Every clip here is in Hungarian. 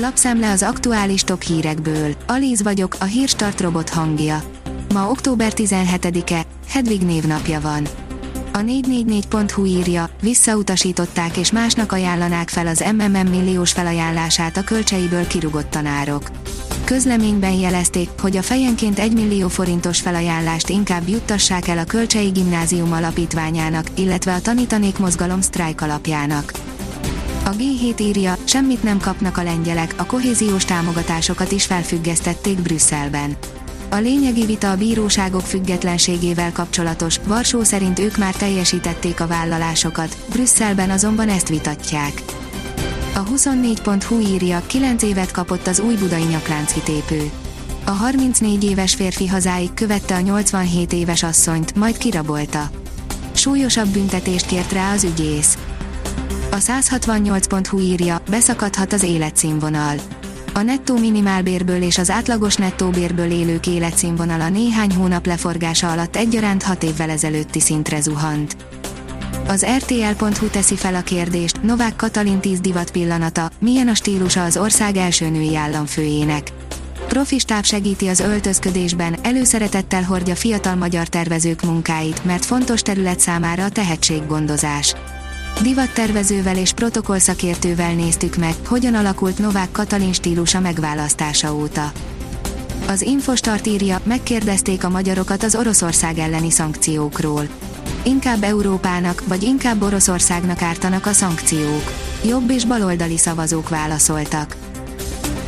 Lapszemle az aktuális top hírekből. Alíz vagyok, a hírstart robot hangja. Ma október 17-e, Hedvig névnapja van. A 444.hu írja, visszautasították és másnak ajánlanák fel az MMM milliós felajánlását a kölcseiből kirugott tanárok. Közleményben jelezték, hogy a fejenként 1 millió forintos felajánlást inkább juttassák el a Kölcsei Gimnázium alapítványának, illetve a Tanítanék Mozgalom sztrájk alapjának. A G7 írja, semmit nem kapnak a lengyelek, a kohéziós támogatásokat is felfüggesztették Brüsszelben. A lényegi vita a bíróságok függetlenségével kapcsolatos, Varsó szerint ők már teljesítették a vállalásokat, Brüsszelben azonban ezt vitatják. A 24.hu írja, 9 évet kapott az új budai nyakláncvitépő. A 34 éves férfi hazáig követte a 87 éves asszonyt, majd kirabolta. Súlyosabb büntetést kért rá az ügyész. A 168.hu írja, beszakadhat az életszínvonal. A nettó minimálbérből és az átlagos nettóbérből élők életszínvonala néhány hónap leforgása alatt egyaránt 6 évvel ezelőtti szintre zuhant. Az RTL.hu teszi fel a kérdést, Novák Katalin 10 divat pillanata, milyen a stílusa az ország első női államfőjének. Profi stáb segíti az öltözködésben, előszeretettel hordja fiatal magyar tervezők munkáit, mert fontos terület számára a tehetséggondozás. Divattervezővel és protokollszakértővel néztük meg, hogyan alakult Novák Katalin stílusa megválasztása óta. Az Infostart írja, megkérdezték a magyarokat az Oroszország elleni szankciókról. Inkább Európának, vagy inkább Oroszországnak ártanak a szankciók. Jobb és baloldali szavazók válaszoltak.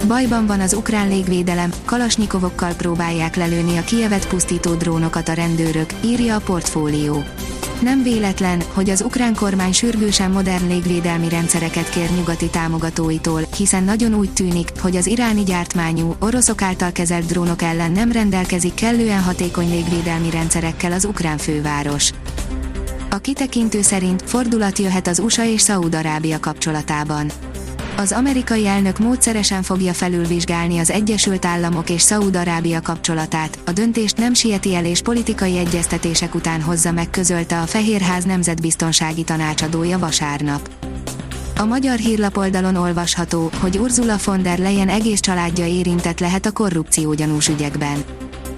Bajban van az ukrán légvédelem, kalasnyikovokkal próbálják lelőni a Kievet pusztító drónokat a rendőrök, írja a portfólió. Nem véletlen, hogy az ukrán kormány sürgősen modern légvédelmi rendszereket kér nyugati támogatóitól, hiszen nagyon úgy tűnik, hogy az iráni gyártmányú, oroszok által kezelt drónok ellen nem rendelkezik kellően hatékony légvédelmi rendszerekkel az ukrán főváros. A kitekintő szerint fordulat jöhet az USA és Szaúd-Arábia kapcsolatában az amerikai elnök módszeresen fogja felülvizsgálni az Egyesült Államok és Szaúd-Arábia kapcsolatát, a döntést nem sieti el és politikai egyeztetések után hozza meg közölte a Fehérház nemzetbiztonsági tanácsadója vasárnap. A magyar hírlapoldalon olvasható, hogy Ursula von der Leyen egész családja érintett lehet a korrupció gyanús ügyekben.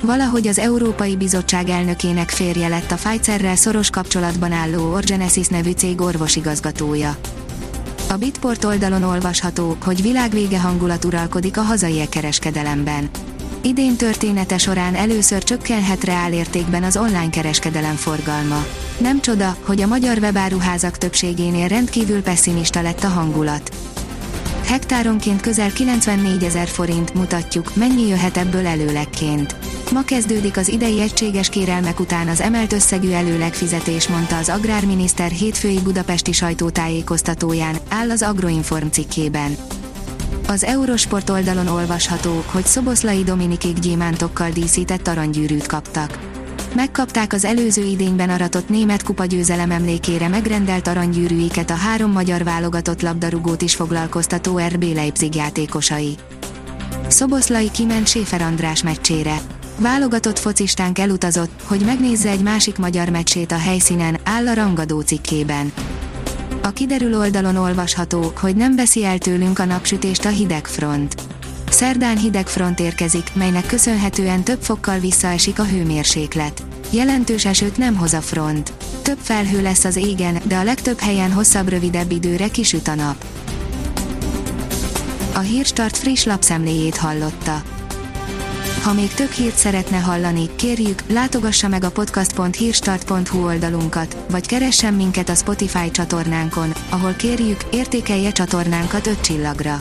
Valahogy az Európai Bizottság elnökének férje lett a Pfizerrel szoros kapcsolatban álló Orgenesis nevű cég orvosigazgatója. A Bitport oldalon olvasható, hogy világvége hangulat uralkodik a hazai kereskedelemben. Idén története során először csökkenhet reálértékben az online kereskedelem forgalma. Nem csoda, hogy a magyar webáruházak többségénél rendkívül pessimista lett a hangulat. Hektáronként közel 94 ezer forint mutatjuk, mennyi jöhet ebből előlegként. Ma kezdődik az idei egységes kérelmek után az emelt összegű előlegfizetés, mondta az agrárminiszter hétfői budapesti sajtótájékoztatóján, áll az Agroinform cikkében. Az Eurosport oldalon olvasható, hogy Szoboszlai Dominikék gyémántokkal díszített aranygyűrűt kaptak. Megkapták az előző idényben aratott német kupa győzelem emlékére megrendelt aranygyűrűiket a három magyar válogatott labdarúgót is foglalkoztató RB Leipzig játékosai. Szoboszlai kiment Séfer András meccsére. Válogatott focistánk elutazott, hogy megnézze egy másik magyar meccsét a helyszínen, áll a rangadó cikkében. A kiderül oldalon olvasható, hogy nem veszi el tőlünk a napsütést a hideg front. Szerdán hideg front érkezik, melynek köszönhetően több fokkal visszaesik a hőmérséklet. Jelentős esőt nem hoz a front. Több felhő lesz az égen, de a legtöbb helyen hosszabb-rövidebb időre kisüt a nap. A Hírstart friss lapszemléjét hallotta. Ha még több hírt szeretne hallani, kérjük, látogassa meg a podcast.hírstart.hu oldalunkat, vagy keressen minket a Spotify csatornánkon, ahol kérjük, értékelje csatornánkat 5 csillagra.